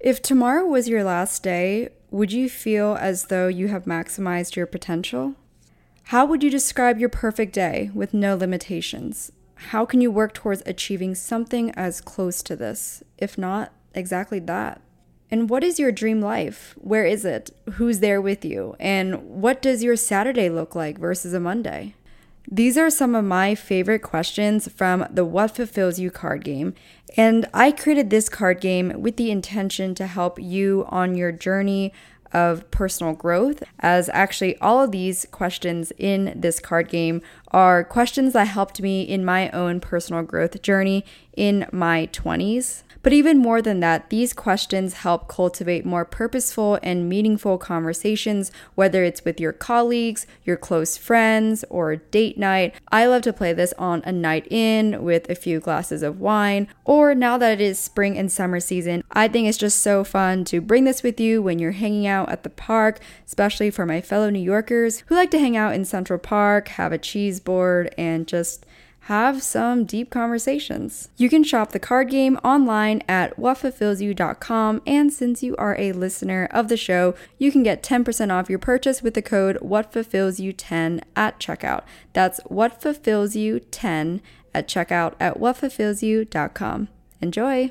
If tomorrow was your last day, would you feel as though you have maximized your potential? How would you describe your perfect day with no limitations? How can you work towards achieving something as close to this, if not exactly that? And what is your dream life? Where is it? Who's there with you? And what does your Saturday look like versus a Monday? These are some of my favorite questions from the What Fulfills You card game. And I created this card game with the intention to help you on your journey of personal growth, as actually all of these questions in this card game are questions that helped me in my own personal growth journey in my 20s. But even more than that, these questions help cultivate more purposeful and meaningful conversations, whether it's with your colleagues, your close friends, or date night. I love to play this on a night in with a few glasses of wine, or now that it is spring and summer season, I think it's just so fun to bring this with you when you're hanging out at the park, especially for my fellow New Yorkers who like to hang out in Central Park, have a cheese board, and just have some deep conversations. You can shop the card game online at whatfulfillsyou.com, and since you are a listener of the show, you can get 10% off your purchase with the code whatfulfillsyou10 at checkout. That's whatfulfillsyou10 at checkout at whatfulfillsyou.com. Enjoy!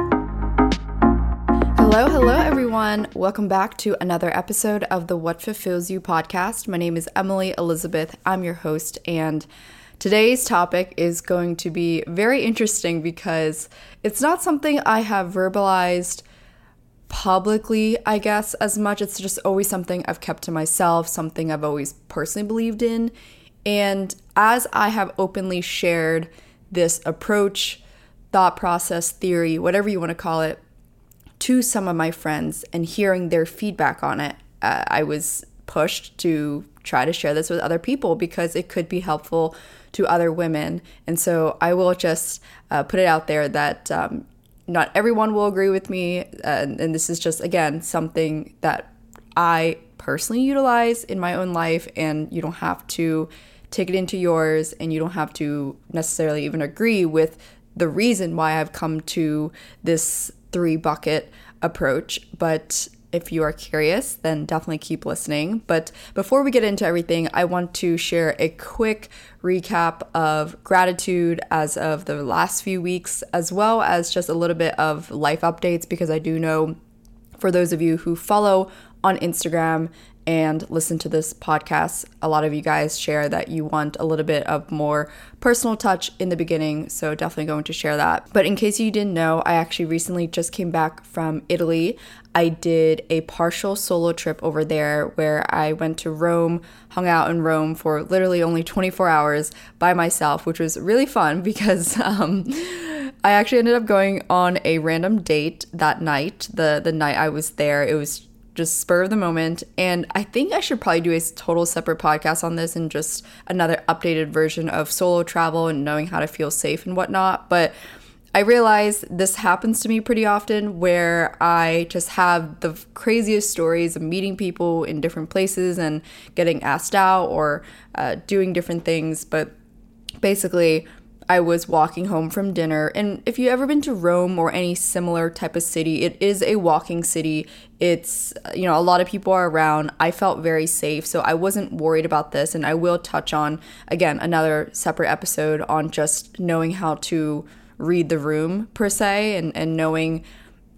Hello, hello, everyone. Welcome back to another episode of the What Fulfills You podcast. My name is Emily Elizabeth. I'm your host, and today's topic is going to be very interesting because it's not something I have verbalized publicly, I guess, as much. It's just always something I've kept to myself, something I've always personally believed in. And as I have openly shared this approach, thought process, theory, whatever you want to call it, to some of my friends and hearing their feedback on it, uh, I was pushed to try to share this with other people because it could be helpful to other women. And so I will just uh, put it out there that um, not everyone will agree with me. Uh, and this is just, again, something that I personally utilize in my own life. And you don't have to take it into yours and you don't have to necessarily even agree with the reason why I've come to this three bucket approach. But if you are curious, then definitely keep listening. But before we get into everything, I want to share a quick recap of gratitude as of the last few weeks, as well as just a little bit of life updates, because I do know for those of you who follow on Instagram and listen to this podcast. A lot of you guys share that you want a little bit of more personal touch in the beginning, so definitely going to share that. But in case you didn't know, I actually recently just came back from Italy. I did a partial solo trip over there where I went to Rome, hung out in Rome for literally only 24 hours by myself, which was really fun because um, I actually ended up going on a random date that night. The the night I was there, it was just spur of the moment. And I think I should probably do a total separate podcast on this and just another updated version of solo travel and knowing how to feel safe and whatnot. But I realize this happens to me pretty often where I just have the craziest stories of meeting people in different places and getting asked out or uh, doing different things. But basically, I was walking home from dinner. And if you've ever been to Rome or any similar type of city, it is a walking city. It's, you know, a lot of people are around. I felt very safe. So I wasn't worried about this. And I will touch on, again, another separate episode on just knowing how to read the room per se and, and knowing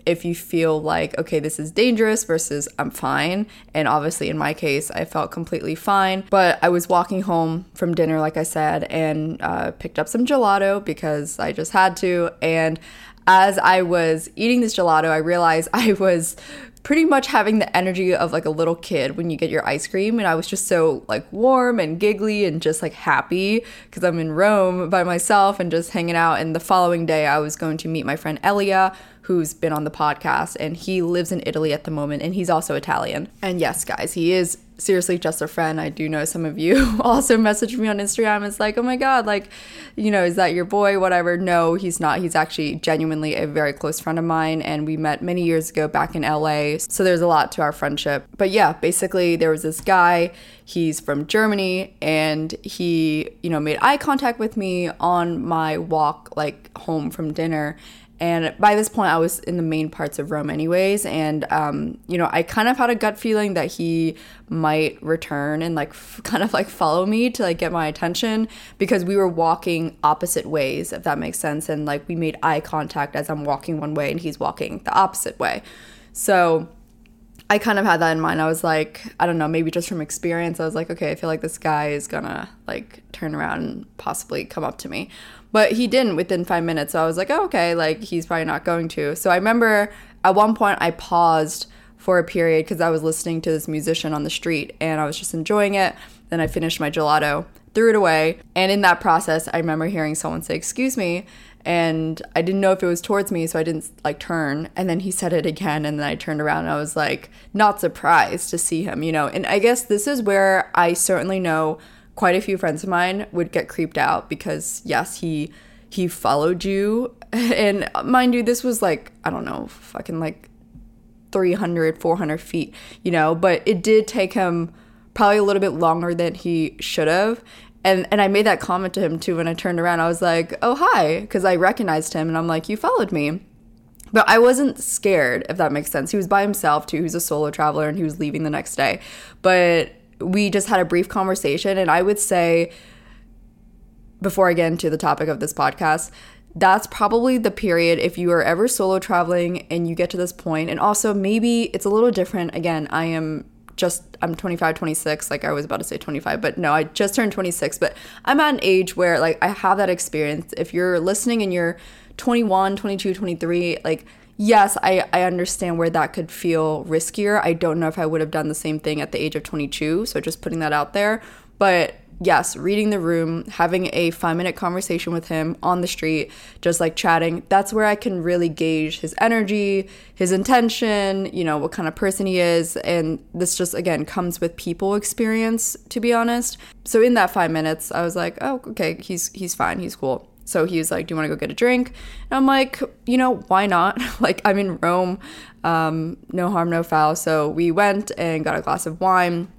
if you feel like, okay, this is dangerous versus I'm fine. And obviously, in my case, I felt completely fine. But I was walking home from dinner, like I said, and uh, picked up some gelato because I just had to. And as I was eating this gelato, I realized I was pretty much having the energy of like a little kid when you get your ice cream and I was just so like warm and giggly and just like happy because I'm in Rome by myself and just hanging out and the following day I was going to meet my friend Elia who's been on the podcast and he lives in Italy at the moment and he's also Italian. And yes, guys, he is seriously just a friend. I do know some of you also messaged me on Instagram. It's like, oh my God, like, you know, is that your boy? Whatever. No, he's not. He's actually genuinely a very close friend of mine. And we met many years ago back in LA. So there's a lot to our friendship. But yeah, basically, there was this guy. He's from Germany and he, you know, made eye contact with me on my walk, like home from dinner and by this point, I was in the main parts of Rome, anyways. And, um, you know, I kind of had a gut feeling that he might return and, like, f- kind of like follow me to, like, get my attention because we were walking opposite ways, if that makes sense. And, like, we made eye contact as I'm walking one way and he's walking the opposite way. So, I kind of had that in mind. I was like, I don't know, maybe just from experience, I was like, okay, I feel like this guy is gonna like turn around and possibly come up to me. But he didn't within five minutes. So I was like, oh, okay, like he's probably not going to. So I remember at one point I paused for a period because I was listening to this musician on the street and I was just enjoying it. Then I finished my gelato, threw it away. And in that process, I remember hearing someone say, excuse me and I didn't know if it was towards me, so I didn't like turn. And then he said it again, and then I turned around and I was like, not surprised to see him, you know. And I guess this is where I certainly know quite a few friends of mine would get creeped out because yes, he he followed you, and mind you, this was like I don't know, fucking like 300, 400 feet, you know. But it did take him probably a little bit longer than he should have and and I made that comment to him too when I turned around. I was like, "Oh hi," because I recognized him, and I'm like, "You followed me." But I wasn't scared, if that makes sense. He was by himself too. He was a solo traveler, and he was leaving the next day. But we just had a brief conversation, and I would say, before I get into the topic of this podcast, that's probably the period if you are ever solo traveling and you get to this point and also maybe it's a little different again i am just I'm 25, 26, like I was about to say 25, but no, I just turned 26, but I'm at an age where like I have that experience. If you're listening and you're 21, 22, 23, like yes, I I understand where that could feel riskier. I don't know if I would have done the same thing at the age of 22, so just putting that out there, but yes, reading the room, having a five minute conversation with him on the street, just like chatting, that's where I can really gauge his energy, his intention, you know, what kind of person he is. And this just, again, comes with people experience, to be honest. So in that five minutes, I was like, oh, okay, he's, he's fine, he's cool. So he was like, Do you want to go get a drink? And I'm like, You know, why not? like, I'm in Rome, um, no harm, no foul. So we went and got a glass of wine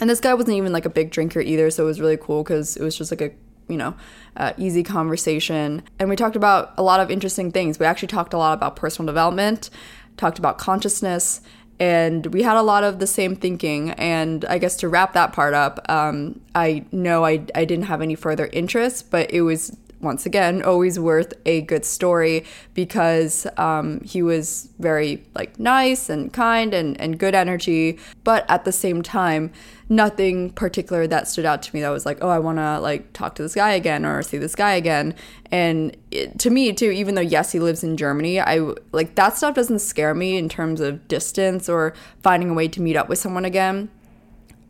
and this guy wasn't even like a big drinker either, so it was really cool because it was just like a you know, uh, easy conversation. And we talked about a lot of interesting things. We actually talked a lot about personal development, talked about consciousness, and we had a lot of the same thinking. And I guess to wrap that part up, um, I know I, I didn't have any further interest, but it was once again always worth a good story because um, he was very like nice and kind and, and good energy. But at the same time nothing particular that stood out to me that was like oh i want to like talk to this guy again or see this guy again. And it, to me too even though yes he lives in germany i like that stuff doesn't scare me in terms of distance or finding a way to meet up with someone again.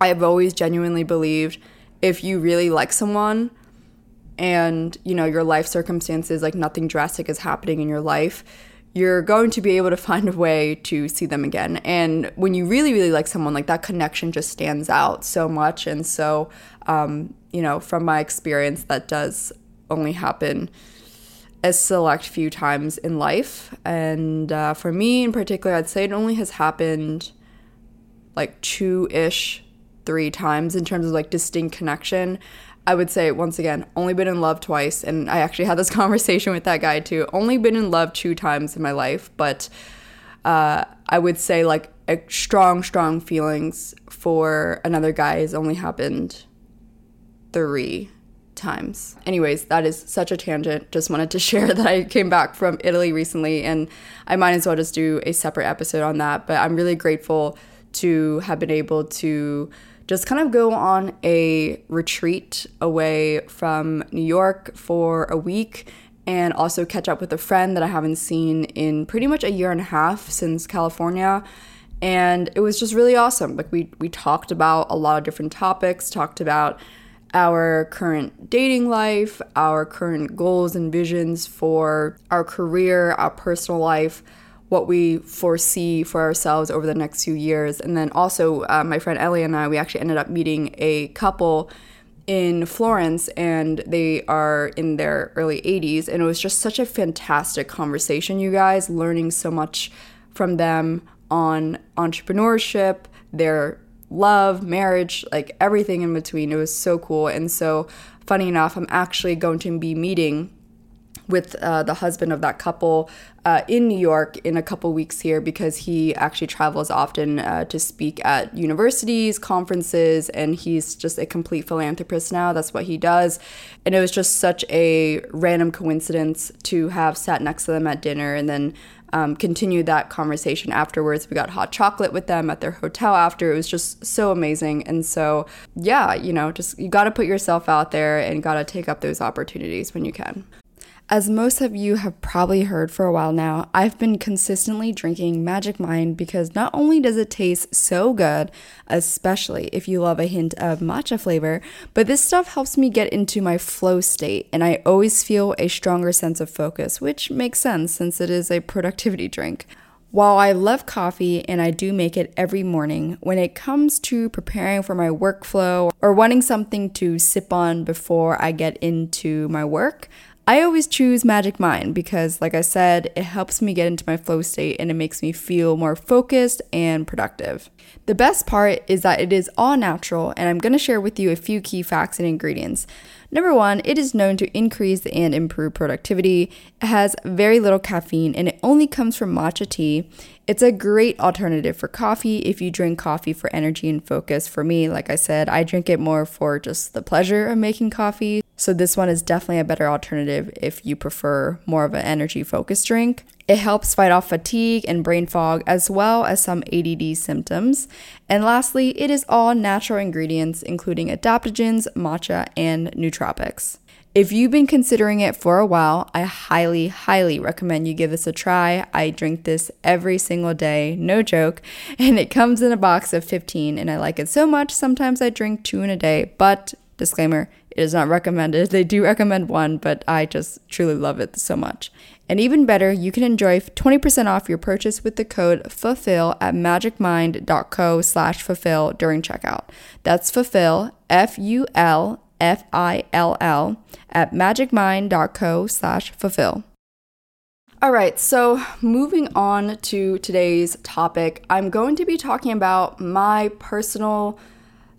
I've always genuinely believed if you really like someone and you know your life circumstances like nothing drastic is happening in your life you're going to be able to find a way to see them again. And when you really really like someone like that connection just stands out so much. And so um, you know from my experience that does only happen a select few times in life. And uh, for me in particular i'd say it only has happened like two-ish three times in terms of like distinct connection I would say once again, only been in love twice, and I actually had this conversation with that guy too. Only been in love two times in my life, but uh, I would say like strong, strong feelings for another guy has only happened three times. Anyways, that is such a tangent. Just wanted to share that I came back from Italy recently, and I might as well just do a separate episode on that. But I'm really grateful to have been able to just kind of go on a retreat away from New York for a week and also catch up with a friend that I haven't seen in pretty much a year and a half since California. And it was just really awesome. Like we we talked about a lot of different topics, talked about our current dating life, our current goals and visions for our career, our personal life what we foresee for ourselves over the next few years. And then also, uh, my friend Ellie and I, we actually ended up meeting a couple in Florence and they are in their early 80s. And it was just such a fantastic conversation, you guys, learning so much from them on entrepreneurship, their love, marriage, like everything in between. It was so cool. And so, funny enough, I'm actually going to be meeting with uh, the husband of that couple uh, in New York in a couple weeks here because he actually travels often uh, to speak at universities, conferences, and he's just a complete philanthropist now. That's what he does. And it was just such a random coincidence to have sat next to them at dinner and then um, continued that conversation afterwards. We got hot chocolate with them at their hotel after. It was just so amazing. And so, yeah, you know, just you got to put yourself out there and got to take up those opportunities when you can. As most of you have probably heard for a while now, I've been consistently drinking Magic Mind because not only does it taste so good, especially if you love a hint of matcha flavor, but this stuff helps me get into my flow state and I always feel a stronger sense of focus, which makes sense since it is a productivity drink. While I love coffee and I do make it every morning, when it comes to preparing for my workflow or wanting something to sip on before I get into my work, I always choose Magic Mind because, like I said, it helps me get into my flow state and it makes me feel more focused and productive. The best part is that it is all natural, and I'm going to share with you a few key facts and ingredients. Number one, it is known to increase and improve productivity. It has very little caffeine and it only comes from matcha tea. It's a great alternative for coffee if you drink coffee for energy and focus. For me, like I said, I drink it more for just the pleasure of making coffee. So this one is definitely a better alternative if you prefer more of an energy focused drink. It helps fight off fatigue and brain fog as well as some ADD symptoms. And lastly, it is all natural ingredients including adaptogens, matcha, and nootropics. If you've been considering it for a while, I highly, highly recommend you give this a try. I drink this every single day, no joke, and it comes in a box of 15, and I like it so much. Sometimes I drink two in a day, but disclaimer, it is not recommended. They do recommend one, but I just truly love it so much. And even better, you can enjoy 20% off your purchase with the code FULFILL at magicmind.co slash fulfill during checkout. That's fulfill, F U L F I L L, at magicmind.co slash fulfill. All right, so moving on to today's topic, I'm going to be talking about my personal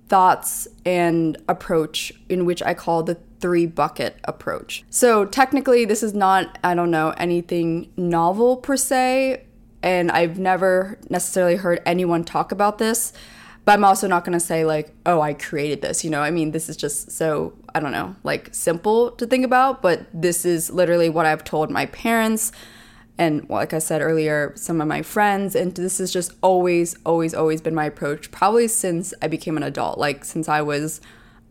thoughts and approach in which I call the three bucket approach. So technically, this is not, I don't know, anything novel per se, and I've never necessarily heard anyone talk about this but I'm also not to say like, oh, I created this. You know, I mean, this is just so, I don't know, like simple to think about, but this is literally what I've told my parents and like I said earlier, some of my friends. And this has just always, always, always been my approach, probably since I became an adult, like since I was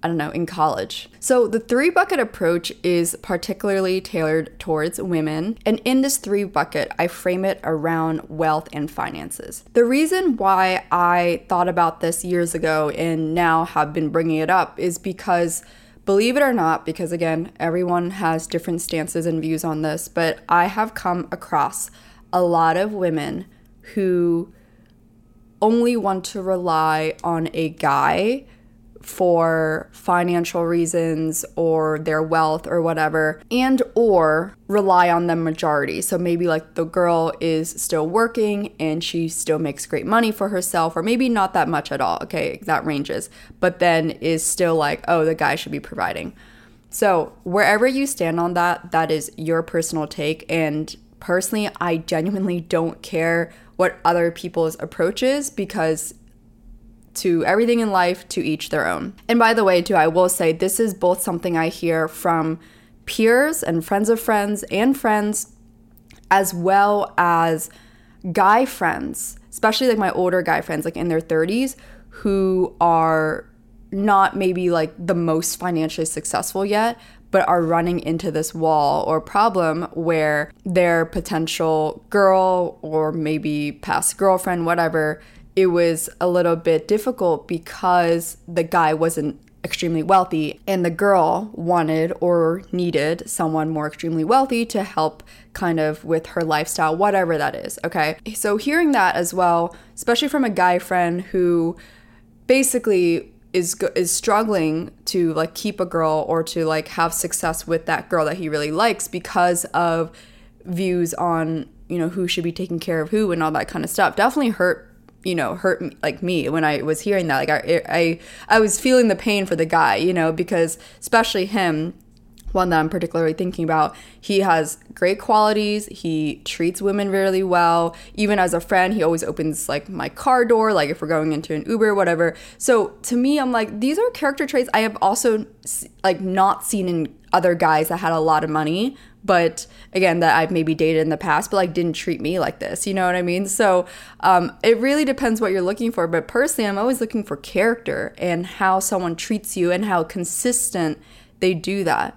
I don't know, in college. So the three bucket approach is particularly tailored towards women. And in this three bucket, I frame it around wealth and finances. The reason why I thought about this years ago and now have been bringing it up is because believe it or not, because again, everyone has different stances and views on this, but I have come across a lot of women who only want to rely on a guy for financial reasons or their wealth or whatever and or rely on the majority. So maybe like the girl is still working and she still makes great money for herself or maybe not that much at all. Okay that ranges. But then is still like oh the guy should be providing. So wherever you stand on that that is your personal take. And personally i genuinely don't care what other people's approach is because to everything in life, to each their own. And by the way, too, I will say this is both something I hear from peers and friends of friends and friends, as well as guy friends, especially like my older guy friends, like in their 30s, who are not maybe like the most financially successful yet, but are running into this wall or problem where their potential girl or maybe past girlfriend, whatever, it was a little bit difficult because the guy wasn't extremely wealthy and the girl wanted or needed someone more extremely wealthy to help kind of with her lifestyle whatever that is okay? So hearing that as well especially from a guy friend who basically is is struggling to like keep a girl or to like have success with that girl that he really likes because of views on you know who should be taking care of who and all that kind of stuff definitely hurt you know hurt me, like me when I was hearing that like I, I I was feeling the pain for the guy you know because especially him one that I'm particularly thinking about. He has great qualities. He treats women really well. Even as a friend, he always opens like my car door, like if we're going into an Uber, whatever. So to me, I'm like, these are character traits I have also like not seen in other guys that had a lot of money but again that i've maybe dated in the past but like didn't treat me like this you know what i mean? So um, it really depends what you're looking for but personally i'm always looking for character and how someone treats you and how consistent they do that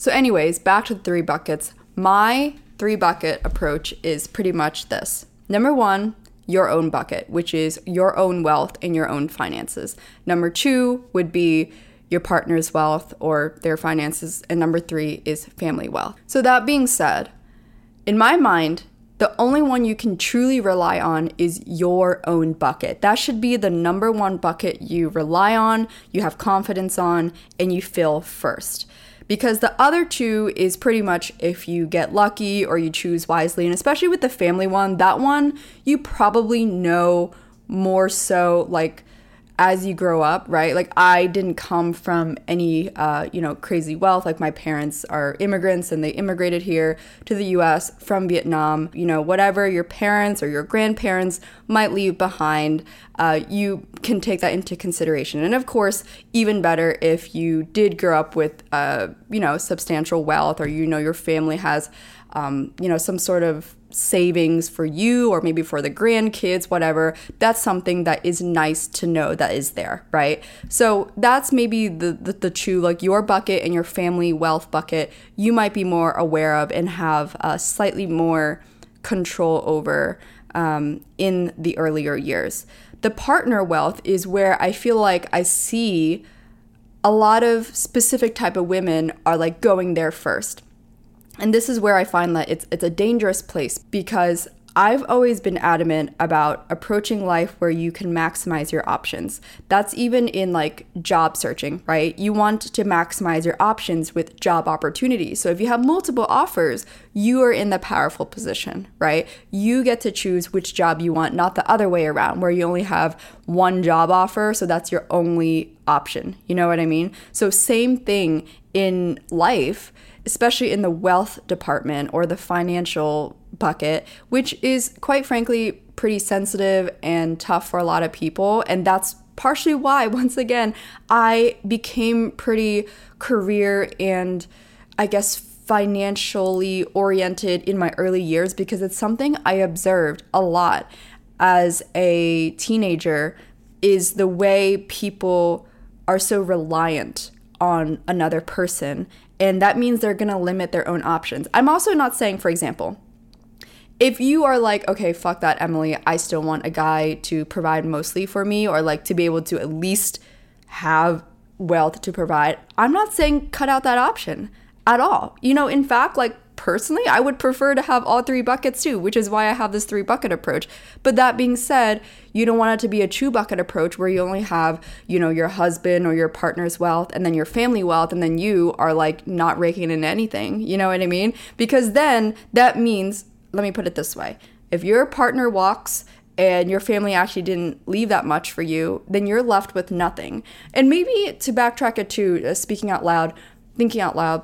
So, anyways, back to the three buckets. My three bucket approach is pretty much this. Number one, your own bucket, which is your own wealth and your own finances. Number two would be your partner's wealth or their finances. And number three is family wealth. So, that being said, in my mind, the only one you can truly rely on is your own bucket. That should be the number one bucket you rely on, you have confidence on, and you fill first because the other two is pretty much if you get lucky or you choose wisely. And especially with the family one, that one you probably know more so like as you grow up, right? Like I didn't come from any, uh, you know, crazy wealth. Like my parents are immigrants and they immigrated here to the U.S. from Vietnam. You know, whatever your parents or your grandparents might leave behind, uh, you can take that into consideration. And of course, even better if you did grow up with, uh, you know, substantial wealth or you know your family has, um, you know, some sort of savings for you or maybe for the grandkids, whatever, that's something that is nice to know that is there, right? So that's maybe the, the, the two, like your bucket and your family wealth bucket, you might be more aware of and have a slightly more control over um, in the earlier years. The partner wealth is where I feel like I see a lot of specific type of women are like going there first and this is where I find that it's it's a dangerous place because I've always been adamant about approaching life where you can maximize your options. That's even in like job searching, right? You want to maximize your options with job opportunities. So if you have multiple offers, you are in the powerful position, right? You get to choose which job you want, not the other way around, where you only have one job offer, so that's your only option. You know what I mean? So, same thing in life especially in the wealth department or the financial bucket, which is quite frankly pretty sensitive and tough for a lot of people. And that's partially why, once again, I became pretty career and I guess financially oriented in my early years because it's something I observed a lot as a teenager is the way people are so reliant on another person and that means they're going to limit their own options. I'm also not saying, for example, if you are like, okay, fuck that, Emily, I still want a guy to provide mostly for me or like to be able to at least have wealth to provide, I'm not saying cut out that option at all. You know, in fact, like personally, I would prefer to have all three buckets too, which is why I have this three bucket approach. But that being said, you don't want it to be a two bucket approach where you only have, you know, your husband or your partner's wealth and then your family wealth and then you are like not raking in anything. You know what I mean? Because then that means, let me put it this way. If your partner walks and your family actually didn't leave that much for you, then you're left with nothing. And maybe to backtrack it to uh, speaking out loud, thinking out loud,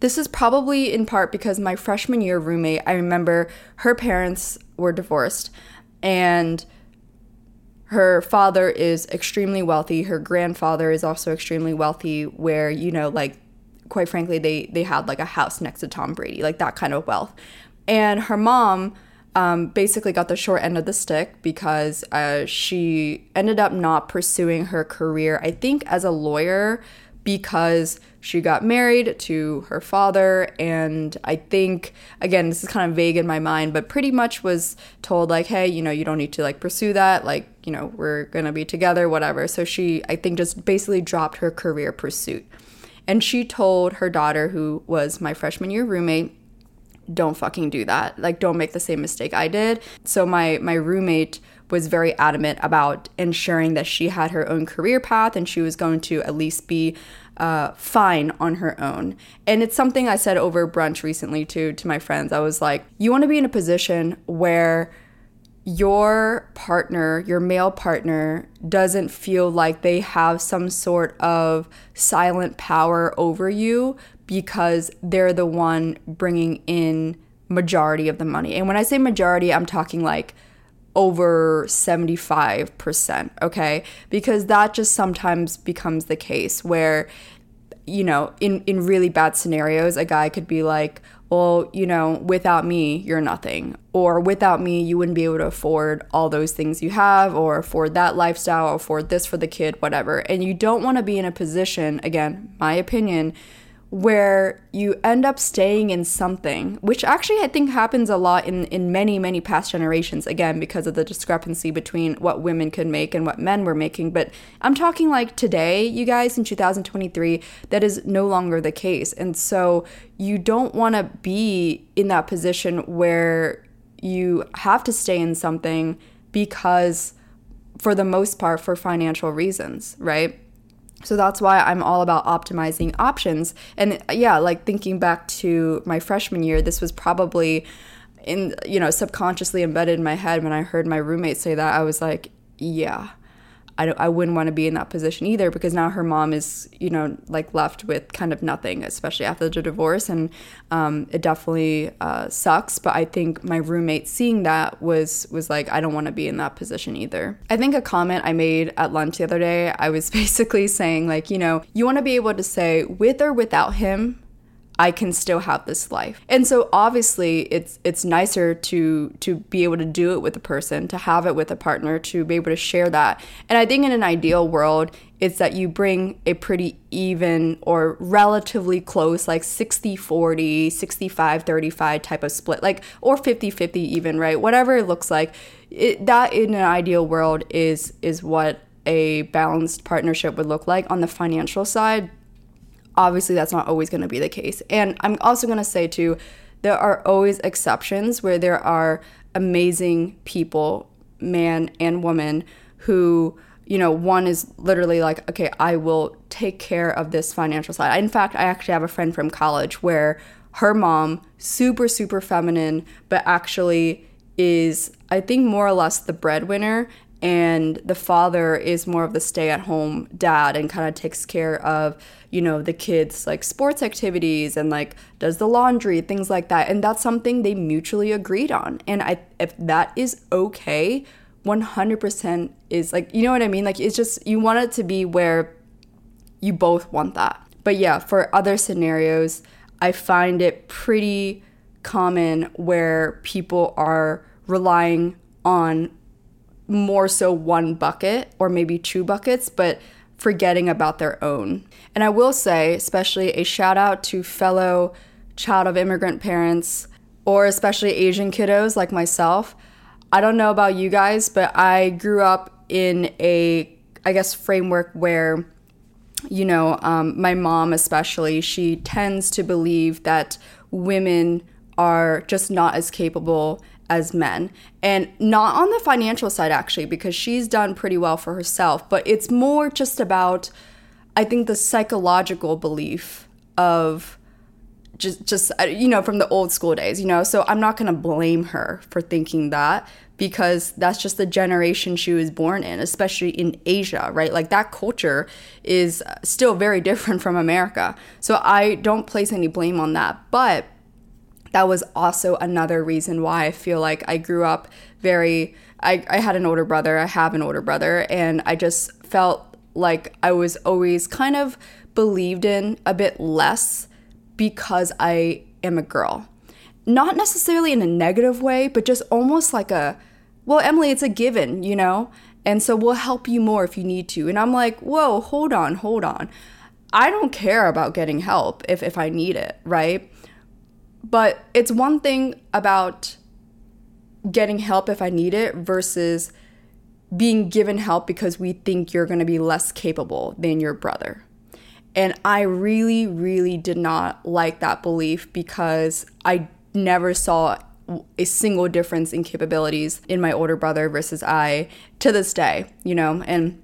this is probably in part because my freshman year roommate, I remember her parents were divorced and her father is extremely wealthy. Her grandfather is also extremely wealthy, where, you know, like, quite frankly, they, they had like a house next to Tom Brady, like that kind of wealth. And her mom, um, basically got the short end of the stick because uh, she ended up not pursuing her career, I think, as a lawyer because she got married to her father and i think again this is kind of vague in my mind but pretty much was told like hey you know you don't need to like pursue that like you know we're gonna be together whatever. So she i think just basically dropped her career pursuit. And she told her daughter who was my freshman year roommate don't fucking do that. Like don't make the same mistake i did. So my my roommate was very adamant about ensuring that she had her own career path and she was going to at least be uh, fine on her own. And it's something I said over brunch recently too to my friends. I was like, you want to be in a position where your partner, your male partner, doesn't feel like they have some sort of silent power over you because they're the one bringing in majority of the money. And when I say majority, I'm talking like over 75%, okay? Because that just sometimes becomes the case where you know, in in really bad scenarios, a guy could be like, "Well, you know, without me, you're nothing." Or without me, you wouldn't be able to afford all those things you have or afford that lifestyle or afford this for the kid, whatever. And you don't want to be in a position, again, my opinion, where you end up staying in something, which actually I think happens a lot in, in many, many past generations, again, because of the discrepancy between what women could make and what men were making. But I'm talking like today, you guys, in 2023, that is no longer the case. And so you don't want to be in that position where you have to stay in something because, for the most part, for financial reasons, right? So that's why I'm all about optimizing options. And yeah, like thinking back to my freshman year, this was probably in you know subconsciously embedded in my head when I heard my roommate say that. I was like, yeah, I, I wouldn't want to be in that position either because now her mom is, you know, like left with kind of nothing, especially after the divorce. And um, it definitely uh, sucks. But I think my roommate seeing that was, was like, I don't want to be in that position either. I think a comment I made at lunch the other day, I was basically saying, like, you know, you want to be able to say, with or without him, I can still have this life. And so obviously it's it's nicer to to be able to do it with a person, to have it with a partner, to be able to share that. And I think in an ideal world, it's that you bring a pretty even or relatively close like 60-40, 65-35 type of split, like or 50-50 even, right? Whatever it looks like. It, that in an ideal world is is what a balanced partnership would look like on the financial side obviously that's not always going to be the case. And I'm also going to say too there are always exceptions where there are amazing people, man and woman, who, you know, one is literally like, okay, I will take care of this financial side. In fact, I actually have a friend from college where her mom, super, super feminine, but actually is, I think, more or less the breadwinner. And the father is more of the stay at home dad and kind of takes care of, you know, the kids' like sports activities and like does the laundry, things like that. And that's something they mutually agreed on. And I, if that is okay, 100% is like, you know what I mean? Like, it's just, you want it to be where you both want that. But yeah, for other scenarios, I find it pretty common where people are relying on more so one bucket or maybe two buckets, but forgetting about their own. And I will say, especially a shout out to fellow child of immigrant parents or especially Asian kiddos like myself. I don't know about you guys, but I grew up in a, I guess, framework where you know, um, my mom especially, she tends to believe that women are just not as capable as men. And not on the financial side, actually, because she's done pretty well for herself, but it's more just about, I think, the psychological belief of just just uh, you know from the old school days you know so i'm not to blame her for thinking that because that's just the generation she was born in, especially in Asia, right? Like that culture is still very different from America. So I don't place any blame on that. But that was also another reason why I feel like I grew up very. I, I had an older brother, I have an older brother, and I just felt like I was always kind of believed in a bit less because I am a girl. Not necessarily in a negative way, but just almost like a well, Emily, it's a given, you know? And so we'll help you more if you need to. And I'm like, whoa, hold on, hold on. I don't care about getting help if, if I need it, right? But it's one thing about getting help if I need it versus being given help because we think you're going to be less capable than your brother. And I really, really did not like that belief because I never saw a single difference in capabilities in my older brother versus I to this day, you know, and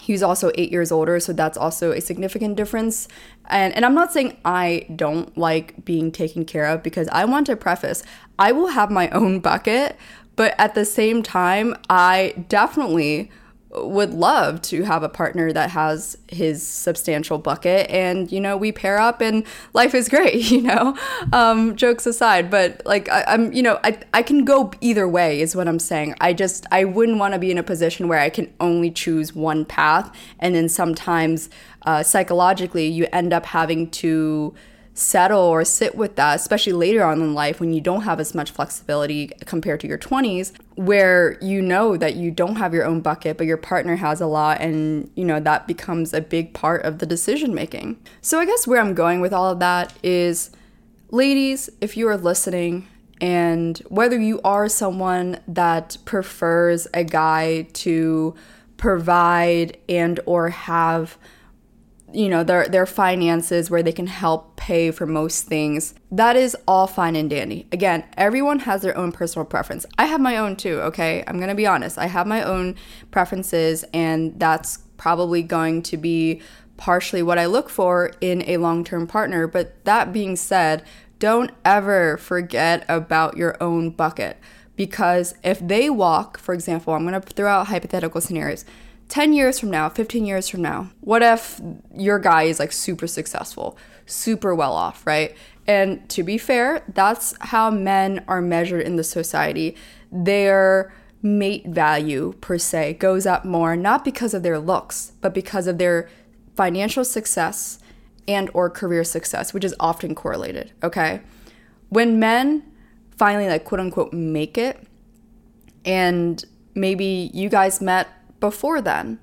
he's also eight years older, so that's also a significant difference. And and I'm not saying I don't like being taken care of because I want to preface I will have my own bucket, but at the same time, I definitely would love to have a partner that has his substantial bucket and you know we pair up and life is great you know? Um, jokes aside but like I, am you know I, I can go either way is what i'm saying. I just i wouldn't want to be in a position where i can only choose one path and then sometimes uh, psychologically you end up having to settle or sit with that, especially later on in life when you don't have as much flexibility compared to your 20s, where you know that you don't have your own bucket, but your partner has a lot, and you know that becomes a big part of the decision making. So, I guess where I'm going with all of that is ladies, if you are listening, and whether you are someone that prefers a guy to provide and or have you know their their finances where they can help pay for most things. That is all fine and dandy. Again everyone has their own personal preference. I have my own too okay? I'm going to be honest. I have my own preferences and that's probably going to be partially what i look for in a long-term partner. But that being said don't ever forget about your own bucket. Because if they walk for example i'm going to throw out hypothetical scenarios 10 years from now, 15 years from now, what if your guy is like super successful, super well off, right? And to be fair, that's how men are measured in the society. Their mate value, per se, goes up more not because of their looks, but because of their financial success and or career success, which is often correlated, okay? When men finally like quote unquote make it and maybe you guys met before then.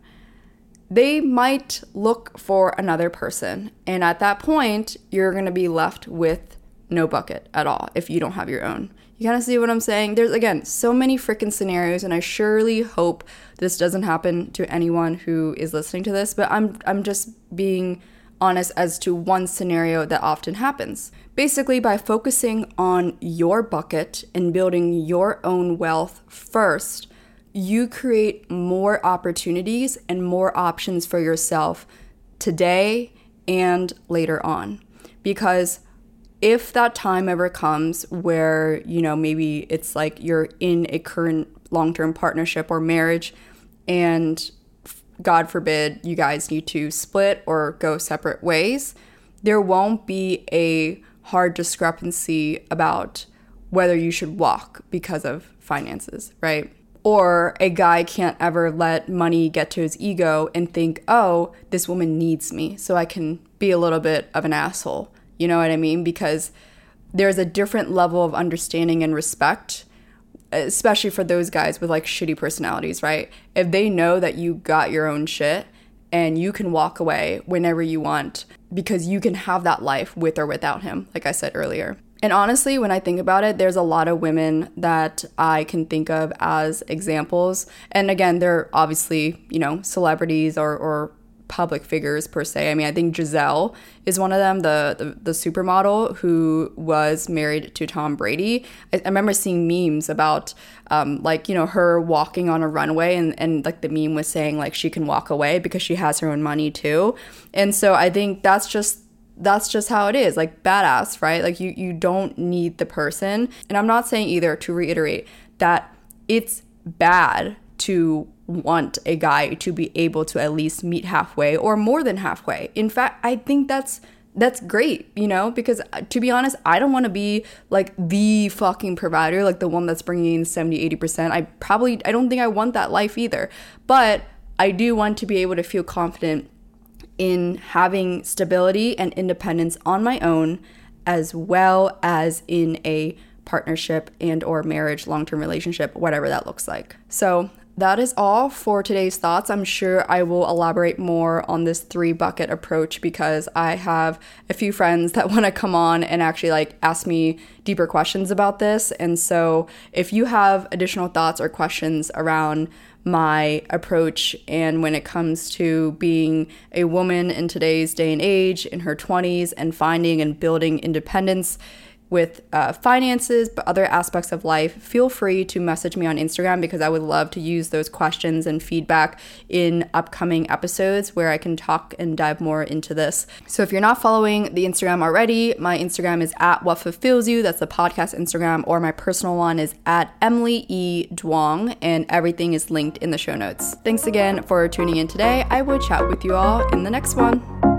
They might look for another person, and at that point, you're gonna be left with no bucket at all if you don't have your own. You kind of see what I'm saying? There's again so many freaking scenarios, and I surely hope this doesn't happen to anyone who is listening to this. But I'm I'm just being honest as to one scenario that often happens. Basically, by focusing on your bucket and building your own wealth first, you create more opportunities and more options for yourself today and later on. Because if that time ever comes where, you know, maybe it's like you're in a current long term partnership or marriage and God forbid you guys need to split or go separate ways, there won't be a hard discrepancy about whether you should walk because of finances, right? Or a guy can't ever let money get to his ego and think, oh, this woman needs me, so I can be a little bit of an asshole. You know what I mean? Because there's a different level of understanding and respect especially for those guys with like shitty personalities, right? If they know that you got your own shit and you can walk away whenever you want because you can have that life with or without him, like I said earlier. And honestly, when I think about it, there's a lot of women that I can think of as examples. And again, they're obviously, you know, celebrities or, or public figures per se. I mean, I think Gisele is one of them, the, the, the supermodel who was married to Tom Brady. I, I remember seeing memes about um, like, you know, her walking on a runway and, and like the meme was saying like she can walk away because she has her own money too. And so I think that's just that's just how it is like badass right like you you don't need the person and i'm not saying either to reiterate that it's bad to want a guy to be able to at least meet halfway or more than halfway. In fact, I think that's that's great, you know, because uh, to be honest, I don't want to be like the fucking provider, like the one that's bringing in 70, 80%. I probably I don't think I want that life either. But I do want to be able to feel confident in having stability and independence on my own as well as in a partnership and or marriage long-term relationship whatever that looks like so that is all for today's thoughts. I'm sure I will elaborate more on this three bucket approach because I have a few friends that want to come on and actually like ask me deeper questions about this. And so if you have additional thoughts or questions around my approach. And when it comes to being a woman in today's day and age in her 20s and finding and building independence with uh, finances, but other aspects of life, feel free to message me on Instagram because I would love to use those questions and feedback in upcoming episodes where I can talk and dive more into this. So if you're not following the Instagram already, my Instagram is at what fulfills you. That's the podcast Instagram, or my personal one is at Emily E. Duong, and everything is linked in the show notes. Thanks again for tuning in today. I will chat with you all in the next one.